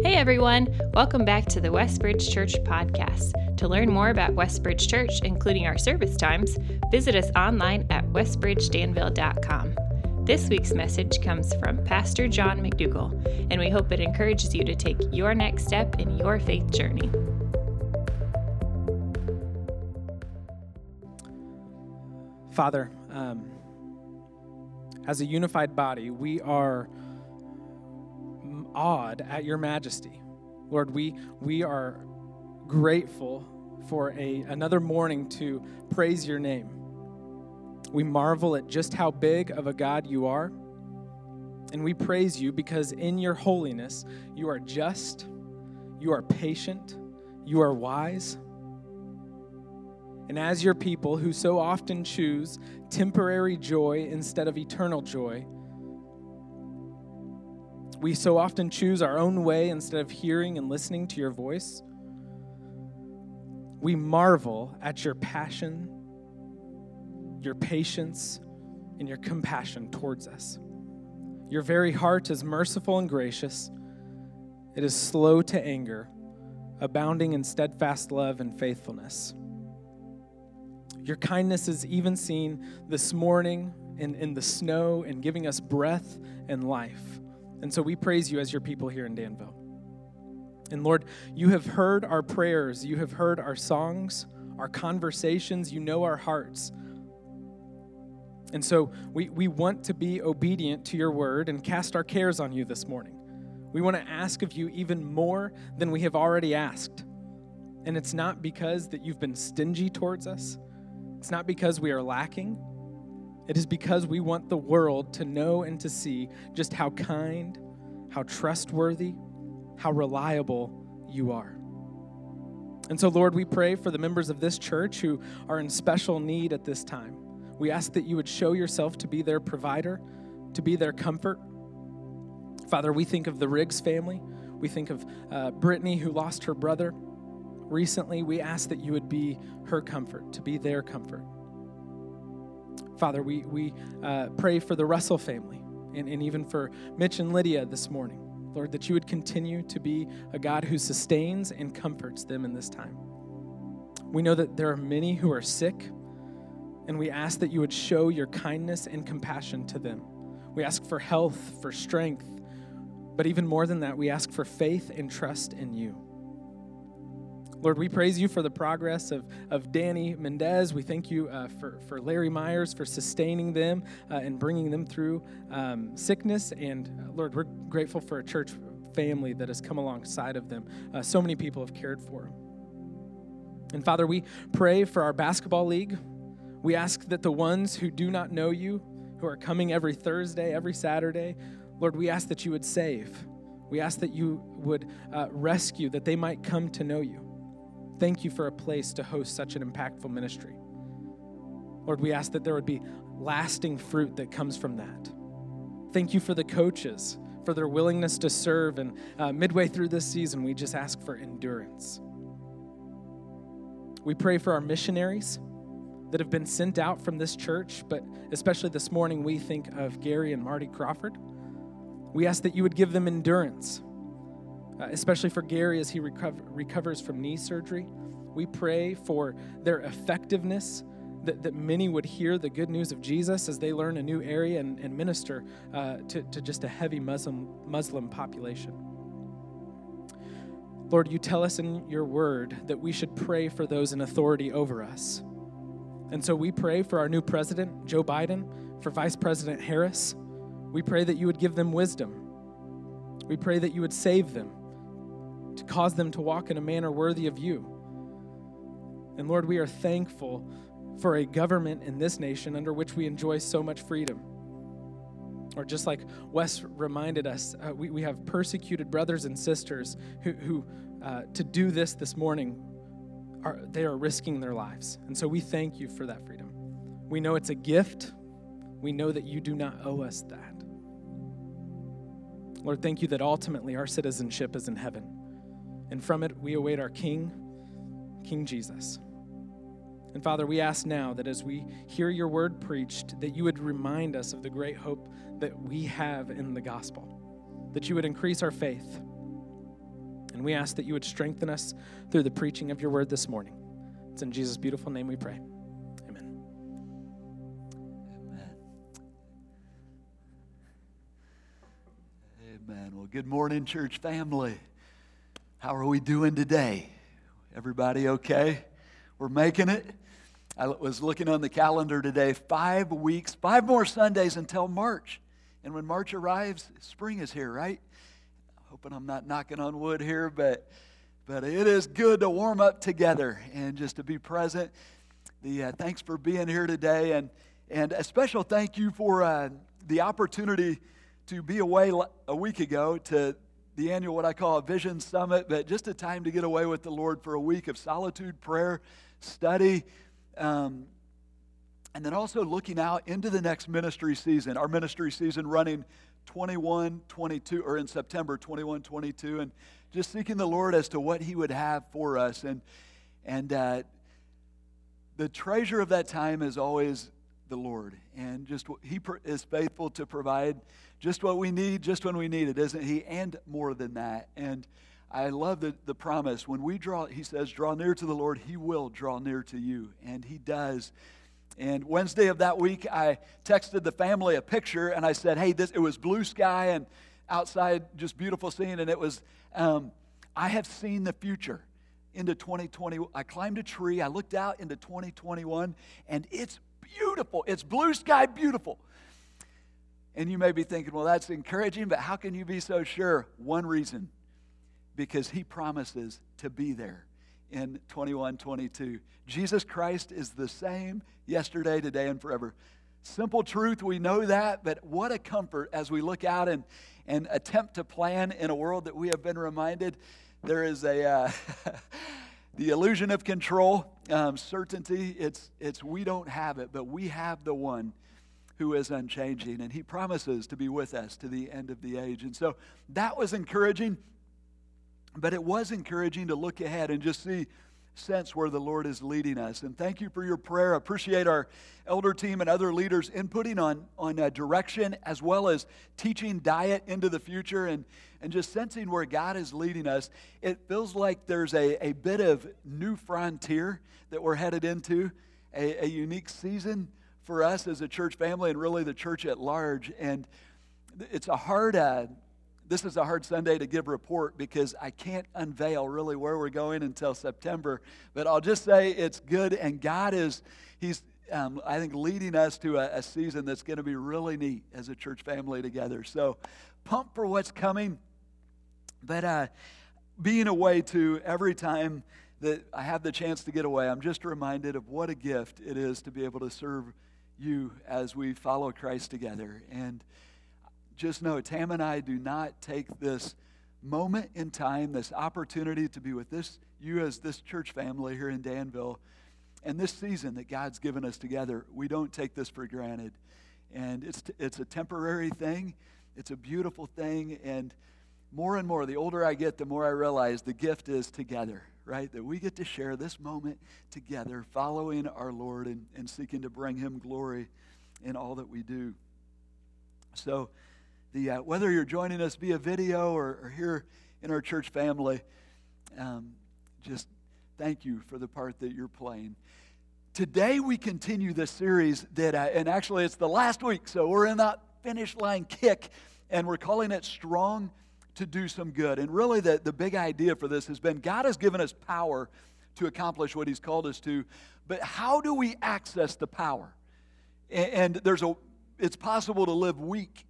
Hey everyone, welcome back to the Westbridge Church podcast. To learn more about Westbridge Church, including our service times, visit us online at westbridgedanville.com. This week's message comes from Pastor John McDougall, and we hope it encourages you to take your next step in your faith journey. Father, um, as a unified body, we are awed at your majesty. Lord, we, we are grateful for a, another morning to praise your name. We marvel at just how big of a God you are. And we praise you because in your holiness, you are just, you are patient, you are wise. And as your people who so often choose temporary joy instead of eternal joy, we so often choose our own way instead of hearing and listening to your voice. We marvel at your passion, your patience, and your compassion towards us. Your very heart is merciful and gracious. It is slow to anger, abounding in steadfast love and faithfulness. Your kindness is even seen this morning in, in the snow and giving us breath and life. And so we praise you as your people here in Danville. And Lord, you have heard our prayers, you have heard our songs, our conversations, you know our hearts. And so we, we want to be obedient to your word and cast our cares on you this morning. We want to ask of you even more than we have already asked. And it's not because that you've been stingy towards us. It's not because we are lacking. It is because we want the world to know and to see just how kind, how trustworthy, how reliable you are. And so, Lord, we pray for the members of this church who are in special need at this time. We ask that you would show yourself to be their provider, to be their comfort. Father, we think of the Riggs family. We think of uh, Brittany, who lost her brother recently. We ask that you would be her comfort, to be their comfort. Father, we, we uh, pray for the Russell family and, and even for Mitch and Lydia this morning. Lord, that you would continue to be a God who sustains and comforts them in this time. We know that there are many who are sick, and we ask that you would show your kindness and compassion to them. We ask for health, for strength, but even more than that, we ask for faith and trust in you. Lord, we praise you for the progress of, of Danny Mendez. We thank you uh, for, for Larry Myers for sustaining them uh, and bringing them through um, sickness. And uh, Lord, we're grateful for a church family that has come alongside of them. Uh, so many people have cared for them. And Father, we pray for our basketball league. We ask that the ones who do not know you, who are coming every Thursday, every Saturday, Lord, we ask that you would save. We ask that you would uh, rescue, that they might come to know you. Thank you for a place to host such an impactful ministry. Lord, we ask that there would be lasting fruit that comes from that. Thank you for the coaches, for their willingness to serve. And uh, midway through this season, we just ask for endurance. We pray for our missionaries that have been sent out from this church, but especially this morning, we think of Gary and Marty Crawford. We ask that you would give them endurance especially for Gary as he recover, recovers from knee surgery. We pray for their effectiveness, that, that many would hear the good news of Jesus as they learn a new area and, and minister uh, to, to just a heavy Muslim, Muslim population. Lord, you tell us in your word that we should pray for those in authority over us. And so we pray for our new president, Joe Biden, for Vice President Harris. We pray that you would give them wisdom. We pray that you would save them to cause them to walk in a manner worthy of you. And Lord, we are thankful for a government in this nation under which we enjoy so much freedom. Or just like Wes reminded us, uh, we, we have persecuted brothers and sisters who, who uh, to do this this morning, are, they are risking their lives. And so we thank you for that freedom. We know it's a gift. We know that you do not owe us that. Lord, thank you that ultimately our citizenship is in heaven and from it we await our King, King Jesus. And Father, we ask now that as we hear your word preached, that you would remind us of the great hope that we have in the gospel, that you would increase our faith, And we ask that you would strengthen us through the preaching of your word this morning. It's in Jesus' beautiful name we pray. Amen. Amen. Amen. Well, good morning, church family. How are we doing today? Everybody okay? We're making it. I was looking on the calendar today, five weeks, five more Sundays until March. And when March arrives, spring is here, right? Hoping I'm not knocking on wood here, but but it is good to warm up together and just to be present. The uh, thanks for being here today, and and a special thank you for uh, the opportunity to be away a week ago to the annual what I call a Vision Summit, but just a time to get away with the Lord for a week of solitude, prayer, study. Um, and then also looking out into the next ministry season, our ministry season running 21, 22, or in September 21, 22, and just seeking the Lord as to what He would have for us. And, and uh, the treasure of that time is always the Lord. And just what He is faithful to provide just what we need, just when we need it, isn't He? And more than that. And I love the, the promise. When we draw, He says, draw near to the Lord, He will draw near to you. And He does. And Wednesday of that week, I texted the family a picture and I said, hey, this, it was blue sky and outside, just beautiful scene. And it was, um, I have seen the future into 2020. I climbed a tree, I looked out into 2021, and it's beautiful. It's blue sky beautiful. And you may be thinking, well, that's encouraging, but how can you be so sure? One reason because he promises to be there in 21 22. Jesus Christ is the same yesterday, today, and forever. Simple truth, we know that, but what a comfort as we look out and, and attempt to plan in a world that we have been reminded there is a. Uh, the illusion of control, um, certainty, it's, it's we don't have it, but we have the one who is unchanging, and he promises to be with us to the end of the age. And so that was encouraging. But it was encouraging to look ahead and just see, sense where the Lord is leading us. And thank you for your prayer. Appreciate our elder team and other leaders inputting on, on uh, direction as well as teaching diet into the future and, and just sensing where God is leading us. It feels like there's a, a bit of new frontier that we're headed into, a, a unique season for us as a church family and really the church at large. And it's a hard. Uh, this is a hard Sunday to give report because I can't unveil really where we're going until September. But I'll just say it's good, and God is, He's, um, I think, leading us to a, a season that's going to be really neat as a church family together. So, pump for what's coming. But uh, being away to every time that I have the chance to get away, I'm just reminded of what a gift it is to be able to serve you as we follow Christ together. And just know Tam and I do not take this moment in time, this opportunity to be with this you as this church family here in Danville, and this season that God's given us together. We don't take this for granted, and it's it's a temporary thing. It's a beautiful thing, and more and more, the older I get, the more I realize the gift is together, right? That we get to share this moment together, following our Lord and, and seeking to bring Him glory in all that we do. So the, uh, whether you're joining us via video or, or here in our church family, um, just thank you for the part that you're playing. Today we continue this series that, uh, and actually it's the last week, so we're in that finish line kick, and we're calling it Strong to Do Some Good. And really, the, the big idea for this has been God has given us power to accomplish what He's called us to, but how do we access the power? And, and there's a, it's possible to live weak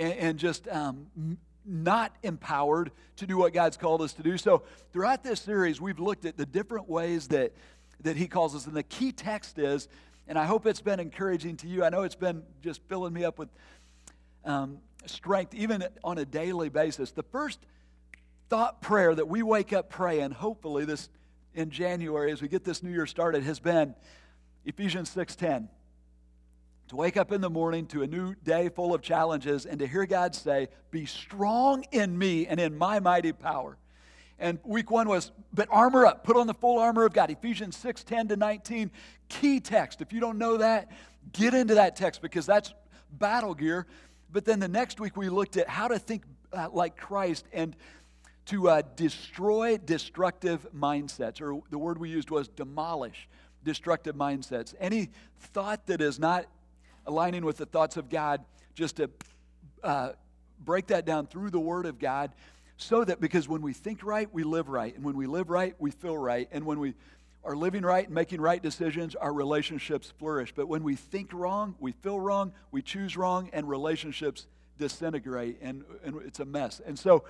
and, and just um, not empowered to do what God's called us to do. So, throughout this series, we've looked at the different ways that, that He calls us. And the key text is, and I hope it's been encouraging to you. I know it's been just filling me up with um, strength, even on a daily basis. The first thought prayer that we wake up praying, hopefully this in January as we get this new year started, has been Ephesians 6:10 to wake up in the morning to a new day full of challenges and to hear God say, Be strong in me and in my mighty power. And week one was, but armor up, put on the full armor of God. Ephesians 6 10 to 19, key text. If you don't know that, get into that text because that's battle gear. But then the next week we looked at how to think uh, like Christ. And to uh, destroy destructive mindsets, or the word we used was demolish destructive mindsets. Any thought that is not aligning with the thoughts of God, just to uh, break that down through the Word of God, so that because when we think right, we live right. And when we live right, we feel right. And when we are living right and making right decisions, our relationships flourish. But when we think wrong, we feel wrong, we choose wrong, and relationships disintegrate, and, and it's a mess. And so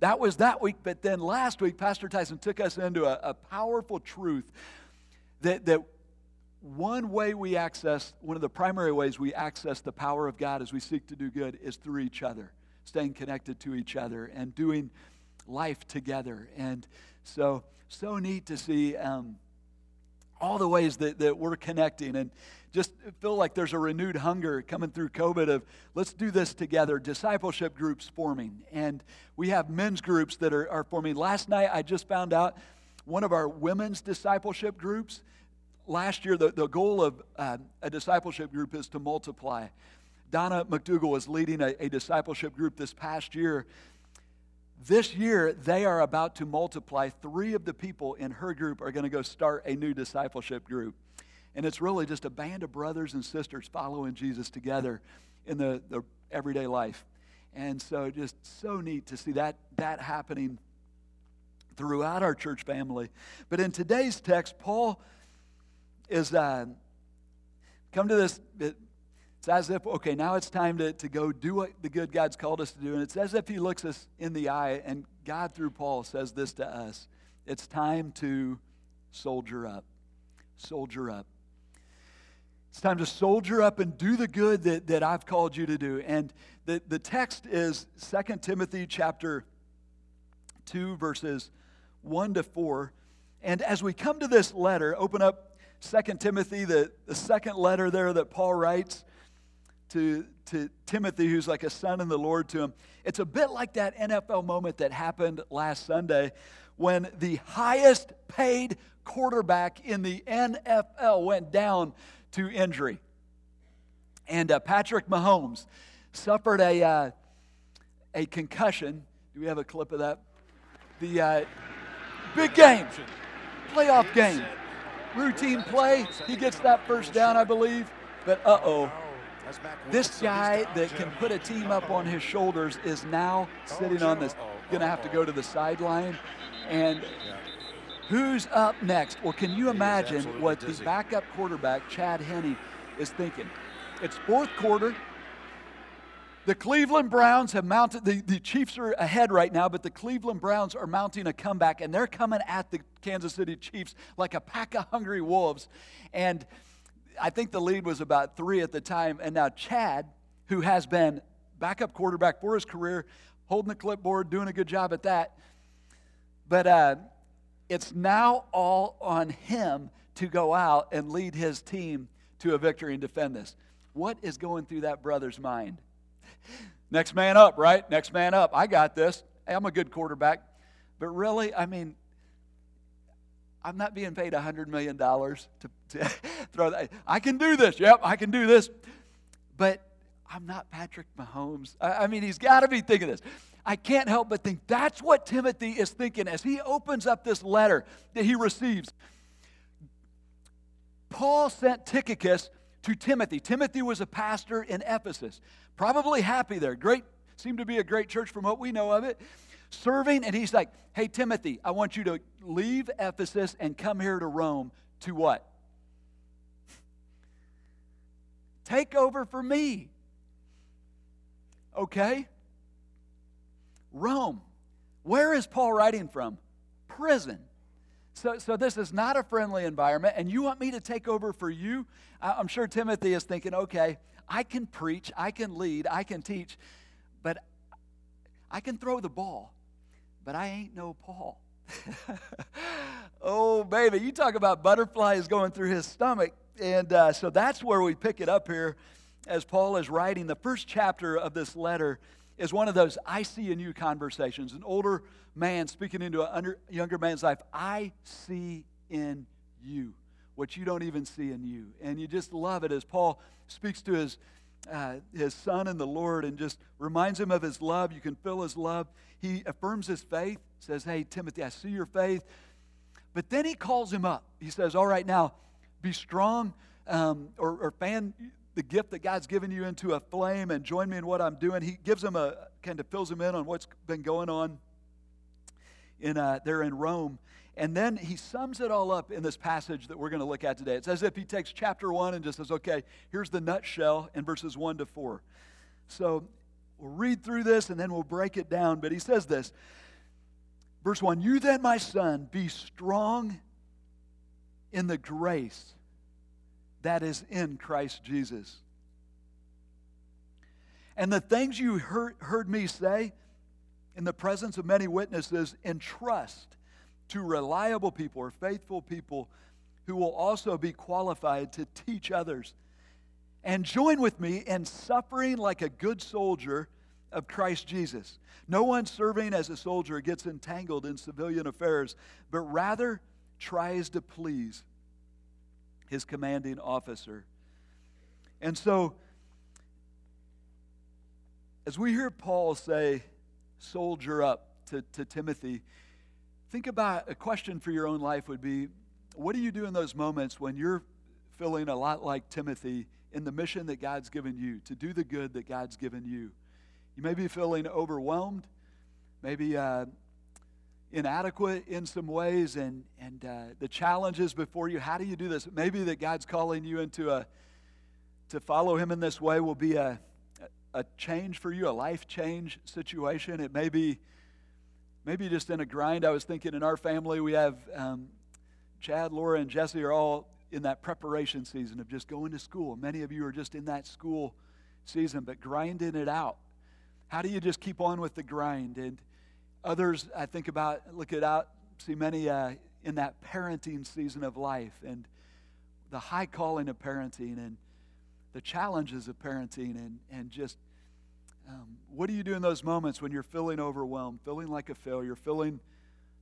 that was that week. But then last week, Pastor Tyson took us into a, a powerful truth that, that one way we access, one of the primary ways we access the power of God as we seek to do good is through each other, staying connected to each other and doing life together. And so, so neat to see um, all the ways that, that we're connecting and just feel like there's a renewed hunger coming through COVID of let's do this together. Discipleship groups forming. And we have men's groups that are, are forming. Last night I just found out one of our women's discipleship groups. Last year, the, the goal of uh, a discipleship group is to multiply. Donna McDougall was leading a, a discipleship group this past year. This year, they are about to multiply. Three of the people in her group are going to go start a new discipleship group. And it's really just a band of brothers and sisters following Jesus together in the, the everyday life. And so, just so neat to see that, that happening throughout our church family. But in today's text, Paul is uh, come to this. It, it's as if, okay, now it's time to, to go do what the good God's called us to do. And it's as if he looks us in the eye, and God, through Paul, says this to us It's time to soldier up. Soldier up. It's time to soldier up and do the good that, that I've called you to do. And the, the text is 2 Timothy chapter 2, verses 1 to 4. And as we come to this letter, open up 2 Timothy, the, the second letter there that Paul writes to, to Timothy, who's like a son in the Lord to him. It's a bit like that NFL moment that happened last Sunday when the highest paid quarterback in the NFL went down to injury. And uh, Patrick Mahomes suffered a, uh, a concussion. Do we have a clip of that? The, uh, Big game. Playoff game. Routine play. He gets that first down, I believe. But uh oh. This guy that can put a team up on his shoulders is now sitting on this, going to have to go to the sideline. And who's up next? Well, can you imagine what the backup quarterback, Chad Henne, is thinking? It's fourth quarter. The Cleveland Browns have mounted, the, the Chiefs are ahead right now, but the Cleveland Browns are mounting a comeback, and they're coming at the Kansas City Chiefs like a pack of hungry wolves. And I think the lead was about three at the time. And now Chad, who has been backup quarterback for his career, holding the clipboard, doing a good job at that. But uh, it's now all on him to go out and lead his team to a victory and defend this. What is going through that brother's mind? Next man up, right? Next man up. I got this. Hey, I'm a good quarterback. But really, I mean, I'm not being paid $100 million to, to throw that. I can do this. Yep, I can do this. But I'm not Patrick Mahomes. I, I mean, he's got to be thinking this. I can't help but think that's what Timothy is thinking as he opens up this letter that he receives. Paul sent Tychicus to Timothy. Timothy was a pastor in Ephesus, probably happy there. Great, seemed to be a great church from what we know of it. Serving, and he's like, Hey, Timothy, I want you to leave Ephesus and come here to Rome to what? Take over for me. Okay? Rome. Where is Paul writing from? Prison. So, so this is not a friendly environment, and you want me to take over for you? I'm sure Timothy is thinking, okay, I can preach, I can lead, I can teach, but I can throw the ball, but I ain't no Paul. oh, baby, you talk about butterflies going through his stomach. And uh, so that's where we pick it up here as Paul is writing. The first chapter of this letter is one of those I see in you conversations. An older man speaking into a younger man's life. I see in you what you don't even see in you. And you just love it as Paul speaks to his uh, his son in the Lord and just reminds him of his love. You can feel his love. He affirms his faith, says, Hey, Timothy, I see your faith. But then he calls him up. He says, All right, now be strong um, or, or fan the gift that God's given you into a flame and join me in what I'm doing. He gives him a kind of fills him in on what's been going on in uh, there in Rome. And then he sums it all up in this passage that we're going to look at today. It's as if he takes chapter one and just says, okay, here's the nutshell in verses one to four. So we'll read through this and then we'll break it down. But he says this Verse one You then, my son, be strong in the grace that is in Christ Jesus. And the things you heard, heard me say in the presence of many witnesses, entrust to reliable people or faithful people who will also be qualified to teach others. And join with me in suffering like a good soldier of Christ Jesus. No one serving as a soldier gets entangled in civilian affairs, but rather tries to please his commanding officer. And so, as we hear Paul say, soldier up to, to Timothy, think about a question for your own life would be what do you do in those moments when you're feeling a lot like Timothy in the mission that God's given you, to do the good that God's given you? You may be feeling overwhelmed, maybe uh, inadequate in some ways, and, and uh, the challenges before you. How do you do this? Maybe that God's calling you into a to follow Him in this way will be a a change for you, a life change situation. It may be maybe just in a grind. I was thinking in our family, we have um, Chad, Laura, and Jesse are all in that preparation season of just going to school. Many of you are just in that school season, but grinding it out. How do you just keep on with the grind? And others, I think about, look at out, see many uh, in that parenting season of life and the high calling of parenting and the challenges of parenting and, and just um, what do you do in those moments when you're feeling overwhelmed, feeling like a failure, feeling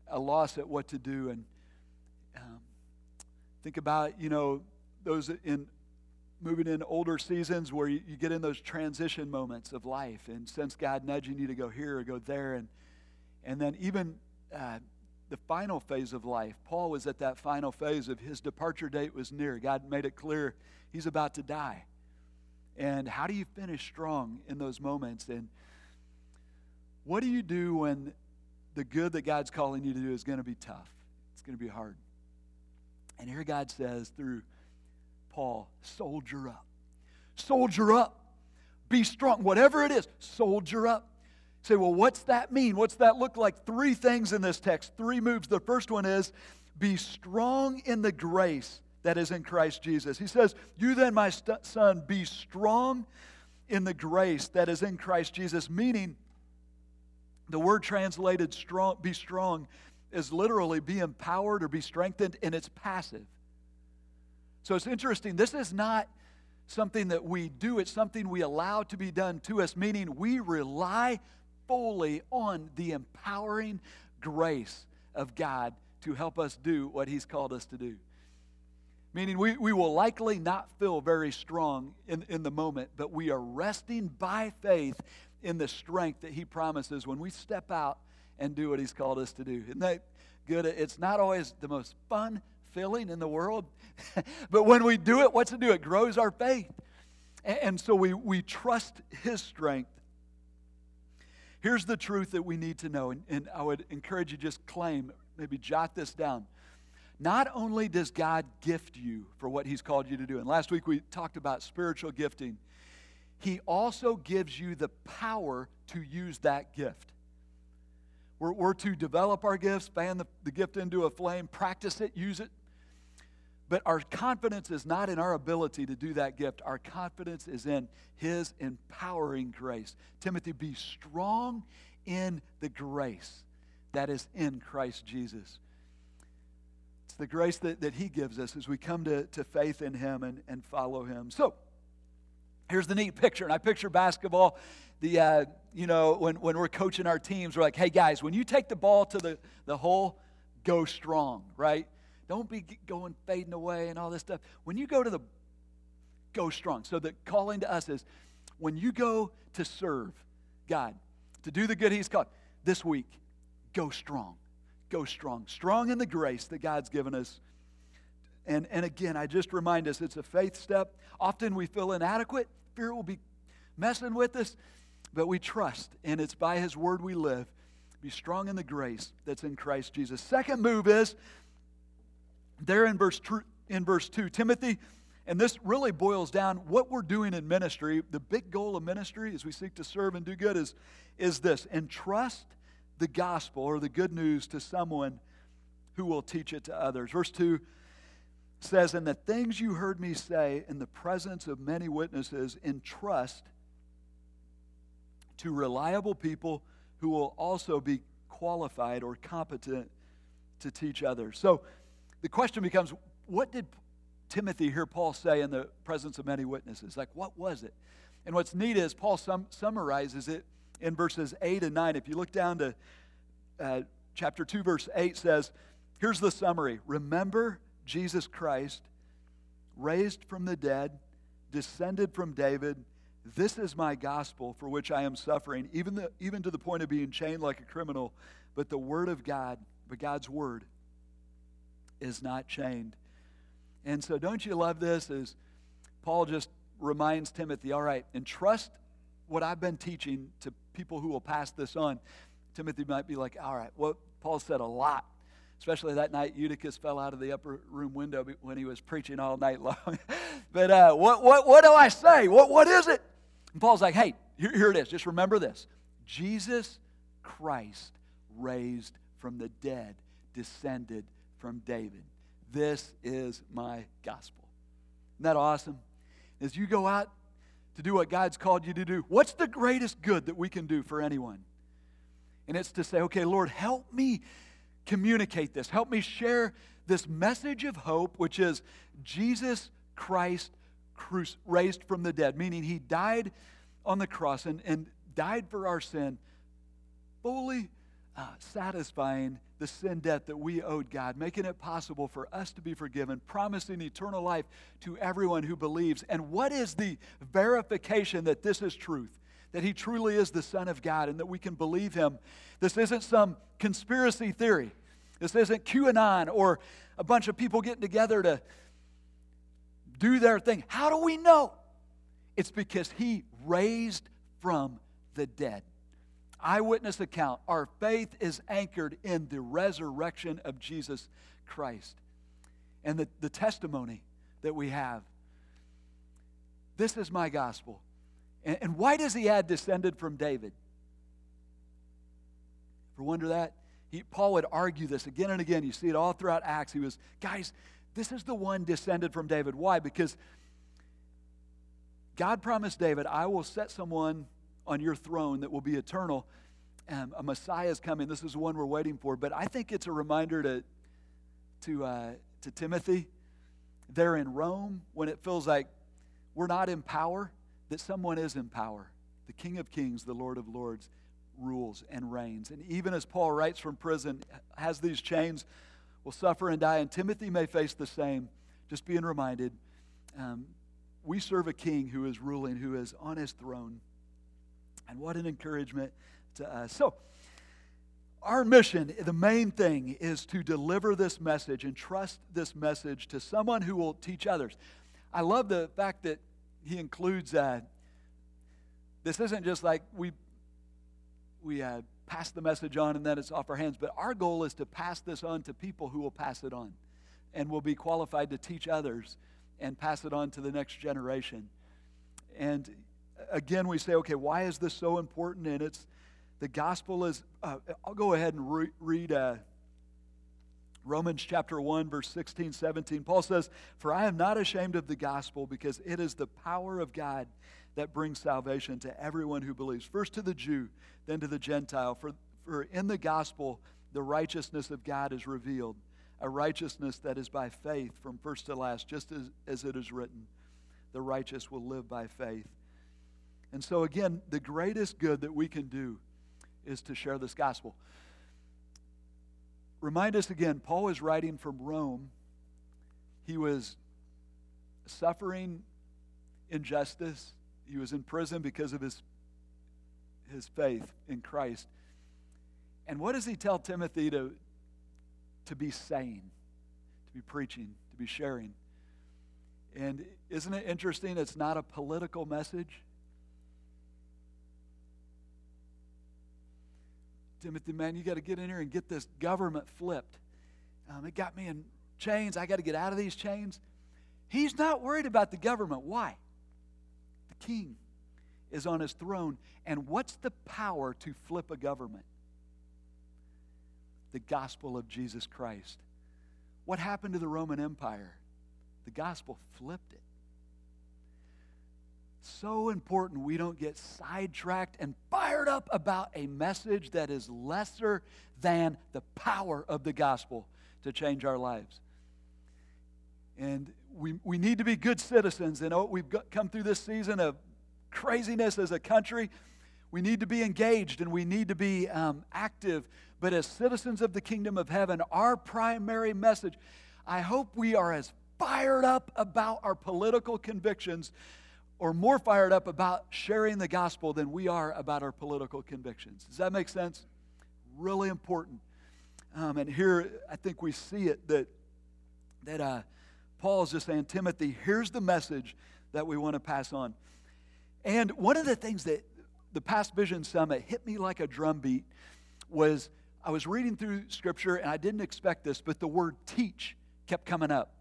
a loss at what to do? And um, think about, you know, those in moving in older seasons where you, you, get in those transition moments of life and sense God nudging you to go here or go there. And, and then even uh, the final phase of life. Paul was at that final phase of his departure date was near. God made it clear he's about to die. And how do you finish strong in those moments? And what do you do when the good that God's calling you to do is going to be tough? It's going to be hard. And here God says through Paul, soldier up. Soldier up. Be strong. Whatever it is, soldier up. Say, well, what's that mean? What's that look like? Three things in this text, three moves. The first one is be strong in the grace that is in Christ Jesus. He says, You then, my st- son, be strong in the grace that is in Christ Jesus, meaning the word translated strong, be strong is literally be empowered or be strengthened, and it's passive. So it's interesting. This is not something that we do, it's something we allow to be done to us, meaning we rely fully on the empowering grace of God to help us do what He's called us to do meaning we, we will likely not feel very strong in, in the moment, but we are resting by faith in the strength that He promises when we step out and do what He's called us to do. Isn't that good? It's not always the most fun feeling in the world, but when we do it, what's it do? It grows our faith. And, and so we, we trust His strength. Here's the truth that we need to know, and, and I would encourage you just claim, maybe jot this down not only does God gift you for what He's called you to do, and last week we talked about spiritual gifting, He also gives you the power to use that gift. We're, we're to develop our gifts, fan the, the gift into a flame, practice it, use it. But our confidence is not in our ability to do that gift. Our confidence is in His empowering grace. Timothy, be strong in the grace that is in Christ Jesus. It's the grace that, that He gives us as we come to, to faith in Him and, and follow Him. So, here's the neat picture. And I picture basketball. The, uh, you know, when, when we're coaching our teams, we're like, hey, guys, when you take the ball to the, the hole, go strong, right? Don't be going fading away and all this stuff. When you go to the, go strong. So the calling to us is, when you go to serve God, to do the good He's called, this week, go strong. Go strong. Strong in the grace that God's given us. And, and again, I just remind us it's a faith step. Often we feel inadequate. Fear will be messing with us, but we trust, and it's by His word we live. Be strong in the grace that's in Christ Jesus. Second move is there in verse, in verse 2 Timothy, and this really boils down what we're doing in ministry. The big goal of ministry as we seek to serve and do good is, is this entrust the gospel or the good news to someone who will teach it to others. Verse 2 says, And the things you heard me say in the presence of many witnesses, entrust to reliable people who will also be qualified or competent to teach others. So the question becomes what did Timothy hear Paul say in the presence of many witnesses? Like, what was it? And what's neat is Paul sum, summarizes it in verses 8 and 9. If you look down to uh, chapter 2, verse 8 says, Here's the summary Remember Jesus Christ, raised from the dead, descended from David. This is my gospel for which I am suffering, even, the, even to the point of being chained like a criminal. But the word of God, but God's word, is not chained. And so, don't you love this? As Paul just reminds Timothy, all right, entrust what I've been teaching to people who will pass this on. Timothy might be like, all right, well, Paul said a lot especially that night Eutychus fell out of the upper room window when he was preaching all night long. but uh, what, what, what do I say? What, what is it? And Paul's like, hey, here, here it is. Just remember this Jesus Christ raised from the dead, descended from David. This is my gospel. Isn't that awesome? As you go out to do what God's called you to do, what's the greatest good that we can do for anyone? And it's to say, okay, Lord, help me communicate this. Help me share this message of hope, which is Jesus Christ raised from the dead, meaning he died on the cross and, and died for our sin, fully uh, satisfying the sin debt that we owed God, making it possible for us to be forgiven, promising eternal life to everyone who believes. And what is the verification that this is truth? That he truly is the Son of God and that we can believe him. This isn't some conspiracy theory. This isn't QAnon or a bunch of people getting together to do their thing. How do we know? It's because he raised from the dead. Eyewitness account. Our faith is anchored in the resurrection of Jesus Christ and the, the testimony that we have. This is my gospel. And, and why does he add descended from David? For wonder that? He, Paul would argue this again and again. You see it all throughout Acts. He was, guys, this is the one descended from David. Why? Because God promised David, I will set someone on your throne that will be eternal. Um, a Messiah is coming. This is the one we're waiting for. But I think it's a reminder to, to, uh, to Timothy there in Rome when it feels like we're not in power, that someone is in power. The King of Kings, the Lord of Lords rules and reigns. And even as Paul writes from prison, has these chains, will suffer and die, and Timothy may face the same. Just being reminded, um, we serve a king who is ruling, who is on his throne. And what an encouragement to us. So, our mission, the main thing, is to deliver this message and trust this message to someone who will teach others. I love the fact that he includes uh, this isn't just like we we uh, pass the message on and then it's off our hands. But our goal is to pass this on to people who will pass it on and will be qualified to teach others and pass it on to the next generation. And again, we say, okay, why is this so important? And it's the gospel is, uh, I'll go ahead and re- read uh, Romans chapter 1, verse 16, 17. Paul says, For I am not ashamed of the gospel because it is the power of God that brings salvation to everyone who believes. First to the Jew, then to the Gentile. For, for in the gospel, the righteousness of God is revealed, a righteousness that is by faith from first to last, just as, as it is written the righteous will live by faith. And so, again, the greatest good that we can do is to share this gospel. Remind us again, Paul is writing from Rome. He was suffering injustice he was in prison because of his, his faith in Christ. And what does he tell Timothy to, to be saying, to be preaching, to be sharing? And isn't it interesting? It's not a political message. Timothy, man, you got to get in here and get this government flipped. Um, it got me in chains. I got to get out of these chains. He's not worried about the government. Why? The king is on his throne. And what's the power to flip a government? The gospel of Jesus Christ. What happened to the Roman Empire? The gospel flipped it. So important we don't get sidetracked and fired up about a message that is lesser than the power of the gospel to change our lives. And we, we need to be good citizens. And oh, we've got, come through this season of craziness as a country. We need to be engaged and we need to be um, active. But as citizens of the kingdom of heaven, our primary message, I hope we are as fired up about our political convictions or more fired up about sharing the gospel than we are about our political convictions. Does that make sense? Really important. Um, and here, I think we see it that, that uh, Paul is just saying, Timothy, here's the message that we want to pass on. And one of the things that the past Vision Summit hit me like a drum beat was I was reading through Scripture and I didn't expect this, but the word teach kept coming up.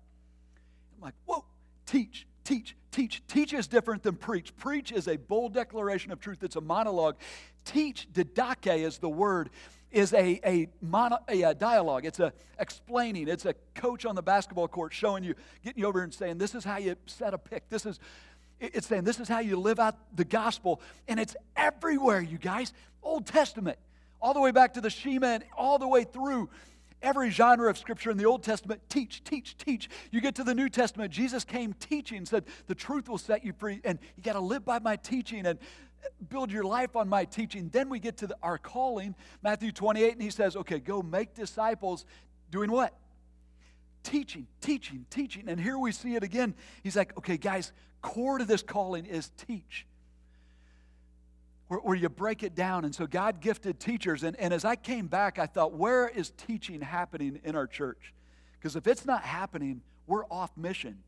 I'm like, whoa, teach, teach, teach. Teach is different than preach. Preach is a bold declaration of truth, it's a monologue. Teach, didache is the word, is a, a, mono, a, dialogue. It's a explaining. It's a coach on the basketball court showing you, getting you over and saying, this is how you set a pick. This is, it's saying this is how you live out the gospel. And it's everywhere, you guys. Old Testament, all the way back to the Shema and all the way through every genre of scripture in the Old Testament teach, teach, teach. You get to the New Testament, Jesus came teaching, said, The truth will set you free, and you got to live by my teaching and build your life on my teaching. Then we get to the, our calling, Matthew 28, and he says, Okay, go make disciples. Doing what? Teaching, teaching, teaching. And here we see it again. He's like, Okay, guys, core to this calling is teach where, where, you break it down. And so God gifted teachers. And, and as I came back, I thought, where is teaching happening in our church? Because if it's not happening, we're off mission.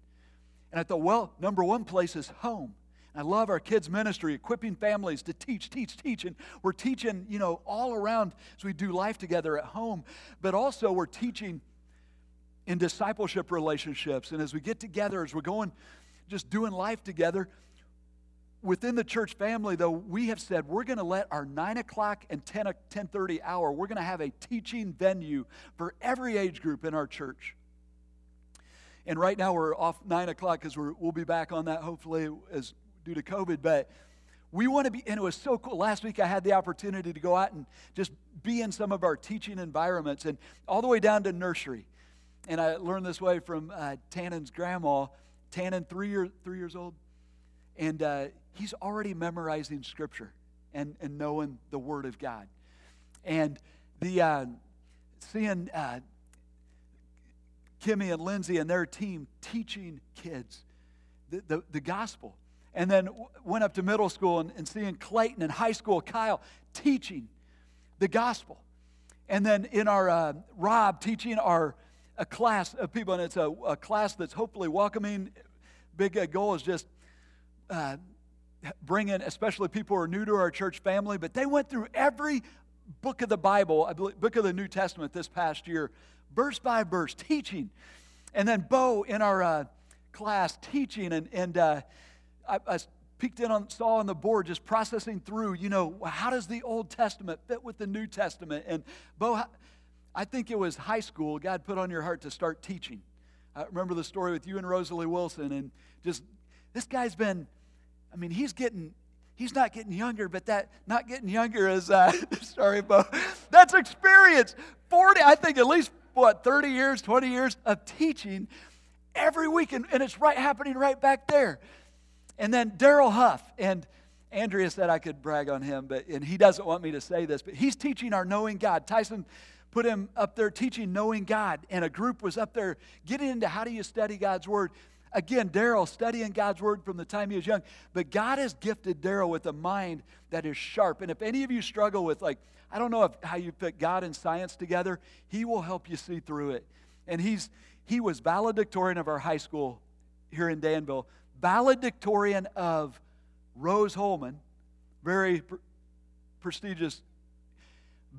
And I thought, well, number one place is home. I love our kids' ministry, equipping families to teach, teach, teach. And we're teaching, you know, all around as we do life together at home. But also, we're teaching in discipleship relationships. And as we get together, as we're going, just doing life together, within the church family, though, we have said we're going to let our 9 o'clock and 10, 10.30 hour, we're going to have a teaching venue for every age group in our church. And right now we're off 9 o'clock because we'll be back on that hopefully as due to COVID. But we want to be, and it was so cool. Last week I had the opportunity to go out and just be in some of our teaching environments and all the way down to nursery. And I learned this way from uh, grandma. Tannen, three, year, three years old. And uh, he's already memorizing scripture and, and knowing the word of God. And the uh, seeing uh, Kimmy and Lindsay and their team teaching kids the, the, the gospel. And then went up to middle school and, and seeing Clayton and high school, Kyle, teaching the gospel. And then in our uh, Rob teaching our a class of people, and it's a, a class that's hopefully welcoming. Big uh, goal is just uh, bring in, especially people who are new to our church family, but they went through every book of the Bible, book of the New Testament this past year, verse by verse, teaching. And then Bo in our uh, class teaching, and, and uh, I, I peeked in on, saw on the board just processing through, you know, how does the Old Testament fit with the New Testament? And Bo, I think it was high school, God put on your heart to start teaching. I remember the story with you and Rosalie Wilson, and just this guy's been I mean, he's getting, he's not getting younger, but that not getting younger is, uh, sorry, Bo, that's experience. 40, I think at least, what, 30 years, 20 years of teaching every week, and, and it's right happening right back there. And then Daryl Huff, and Andrea said I could brag on him, but and he doesn't want me to say this, but he's teaching our knowing God. Tyson put him up there teaching knowing God, and a group was up there getting into how do you study God's word again, Daryl studying God's word from the time he was young, but God has gifted Daryl with a mind that is sharp. And if any of you struggle with, like, I don't know if, how you put God and science together, he will help you see through it. And he's, he was valedictorian of our high school here in Danville, valedictorian of Rose-Hulman, very pr- prestigious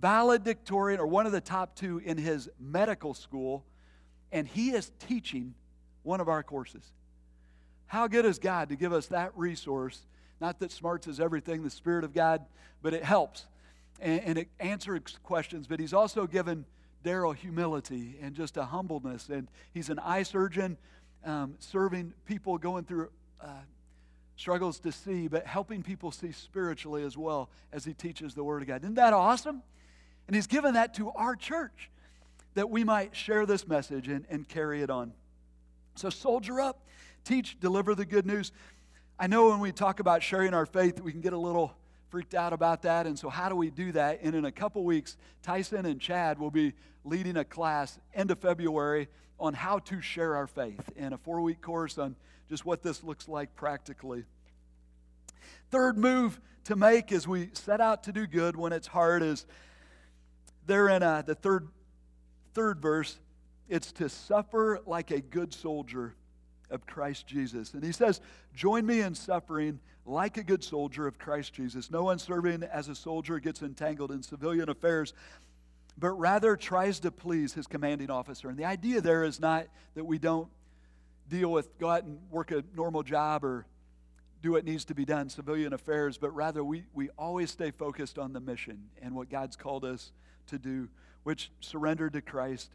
valedictorian or one of the top two in his medical school, and he is teaching one of our courses. How good is God to give us that resource? Not that smarts is everything, the Spirit of God, but it helps and, and it answers questions. But He's also given Daryl humility and just a humbleness. And he's an eye surgeon um, serving people going through uh, struggles to see, but helping people see spiritually as well as he teaches the Word of God. Isn't that awesome? And he's given that to our church that we might share this message and, and carry it on. So, soldier up, teach, deliver the good news. I know when we talk about sharing our faith, we can get a little freaked out about that. And so, how do we do that? And in a couple weeks, Tyson and Chad will be leading a class end of February on how to share our faith and a four week course on just what this looks like practically. Third move to make as we set out to do good when it's hard is there in uh, the third, third verse. It's to suffer like a good soldier of Christ Jesus. And he says, Join me in suffering like a good soldier of Christ Jesus. No one serving as a soldier gets entangled in civilian affairs, but rather tries to please his commanding officer. And the idea there is not that we don't deal with, go out and work a normal job or do what needs to be done, civilian affairs, but rather we, we always stay focused on the mission and what God's called us to do, which surrender to Christ.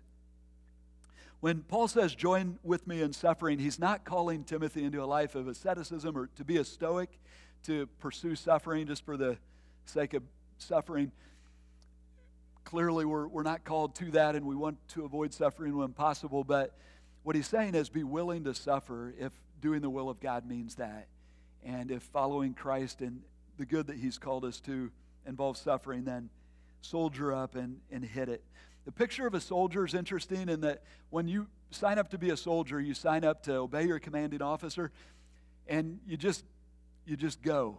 When Paul says, join with me in suffering, he's not calling Timothy into a life of asceticism or to be a stoic, to pursue suffering just for the sake of suffering. Clearly, we're, we're not called to that, and we want to avoid suffering when possible. But what he's saying is be willing to suffer if doing the will of God means that. And if following Christ and the good that he's called us to involves suffering, then soldier up and, and hit it. The picture of a soldier is interesting in that when you sign up to be a soldier, you sign up to obey your commanding officer, and you just you just go.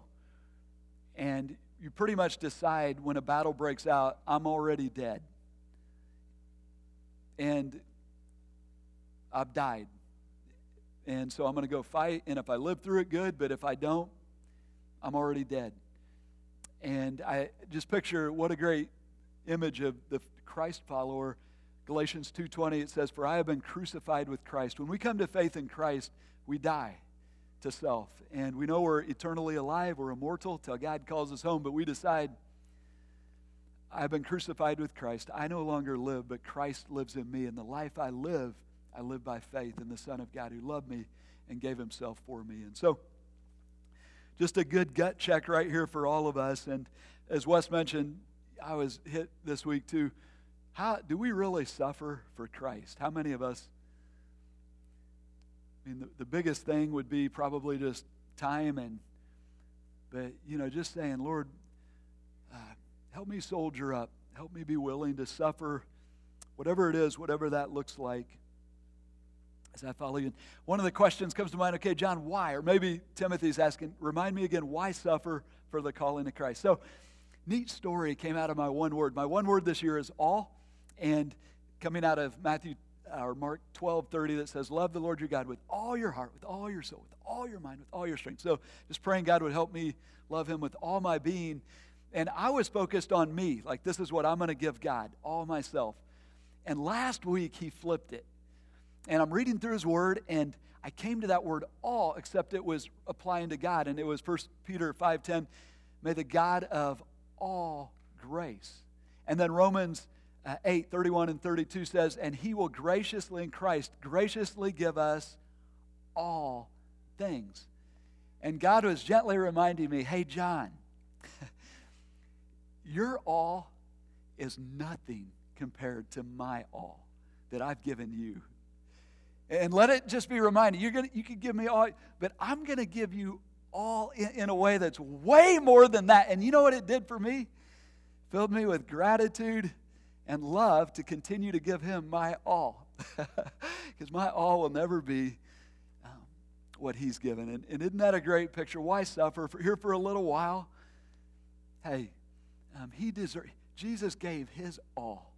And you pretty much decide when a battle breaks out, I'm already dead. And I've died. And so I'm going to go fight, and if I live through it, good, but if I don't, I'm already dead. And I just picture what a great image of the Christ follower. Galatians 2:20 it says for I have been crucified with Christ. When we come to faith in Christ, we die to self. And we know we're eternally alive, we're immortal till God calls us home, but we decide I've been crucified with Christ. I no longer live, but Christ lives in me. And the life I live, I live by faith in the Son of God who loved me and gave himself for me. And so, just a good gut check right here for all of us. And as Wes mentioned, I was hit this week too. How do we really suffer for Christ? How many of us? I mean, the, the biggest thing would be probably just time and, but, you know, just saying, Lord, uh, help me soldier up. Help me be willing to suffer, whatever it is, whatever that looks like, as I follow you. One of the questions comes to mind, okay, John, why? Or maybe Timothy's asking, remind me again, why suffer for the calling of Christ? So, neat story came out of my one word. My one word this year is all, and coming out of Matthew uh, or Mark 12, 30 that says, Love the Lord your God with all your heart, with all your soul, with all your mind, with all your strength. So just praying God would help me love him with all my being. And I was focused on me, like this is what I'm going to give God, all myself. And last week he flipped it. And I'm reading through his word, and I came to that word all, except it was applying to God. And it was 1 Peter 5.10, may the God of all grace. And then Romans uh, 8, 31 and 32 says, And he will graciously in Christ graciously give us all things. And God was gently reminding me, Hey, John, your all is nothing compared to my all that I've given you. And let it just be reminded, you're gonna, you can give me all, but I'm going to give you all in, in, a way that's way more than that. And you know what it did for me? Filled me with gratitude and love to continue to give him my all. Because my all will never be um, what he's given. And, and isn't that a great picture? Why suffer for, here for a little while? Hey, um, he deserves, Jesus gave his all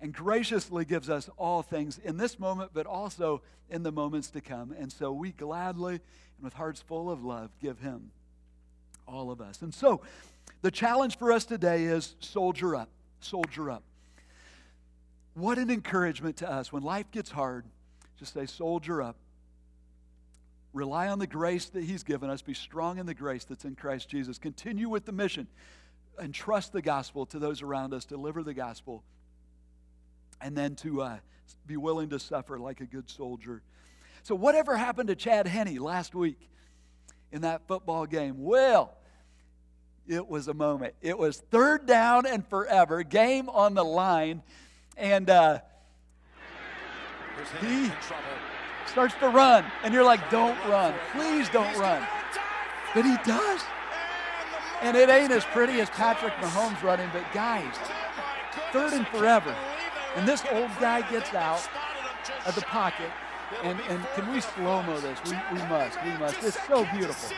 and graciously gives us all things in this moment, but also in the moments to come. And so we gladly and with hearts full of love give him all of us. And so the challenge for us today is soldier up, soldier up. What an encouragement to us when life gets hard. Just say, soldier up. Rely on the grace that He's given us. Be strong in the grace that's in Christ Jesus. Continue with the mission and trust the gospel to those around us. Deliver the gospel. And then to uh, be willing to suffer like a good soldier. So, whatever happened to Chad Henne last week in that football game? Well, it was a moment. It was third down and forever, game on the line. And uh, he starts to run, and you're like, don't run. Please don't run. But he does. And it ain't as pretty as Patrick Mahomes running, but guys, third and forever. And this old guy gets out of the pocket. And, and can we slow mo this? We, we must. We must. It's so beautiful.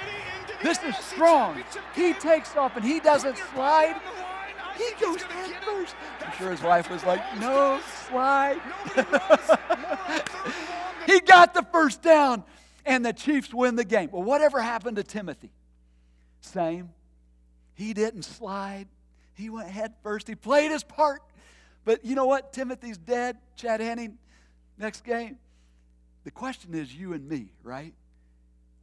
This is strong. He takes off and he doesn't slide. He goes head first. I'm sure his wife was like, no, slide. he got the first down, and the Chiefs win the game. Well, whatever happened to Timothy? Same. He didn't slide. He went head first. He played his part. But you know what? Timothy's dead. Chad Henne, next game. The question is you and me, right?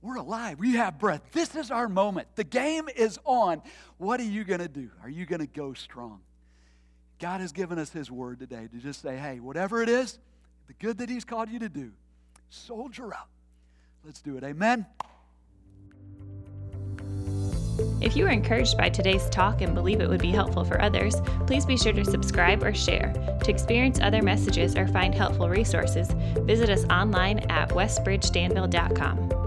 We're alive. We have breath. This is our moment. The game is on. What are you going to do? Are you going to go strong? God has given us His word today to just say, hey, whatever it is, the good that He's called you to do, soldier up. Let's do it. Amen. If you were encouraged by today's talk and believe it would be helpful for others, please be sure to subscribe or share. To experience other messages or find helpful resources, visit us online at westbridgedanville.com.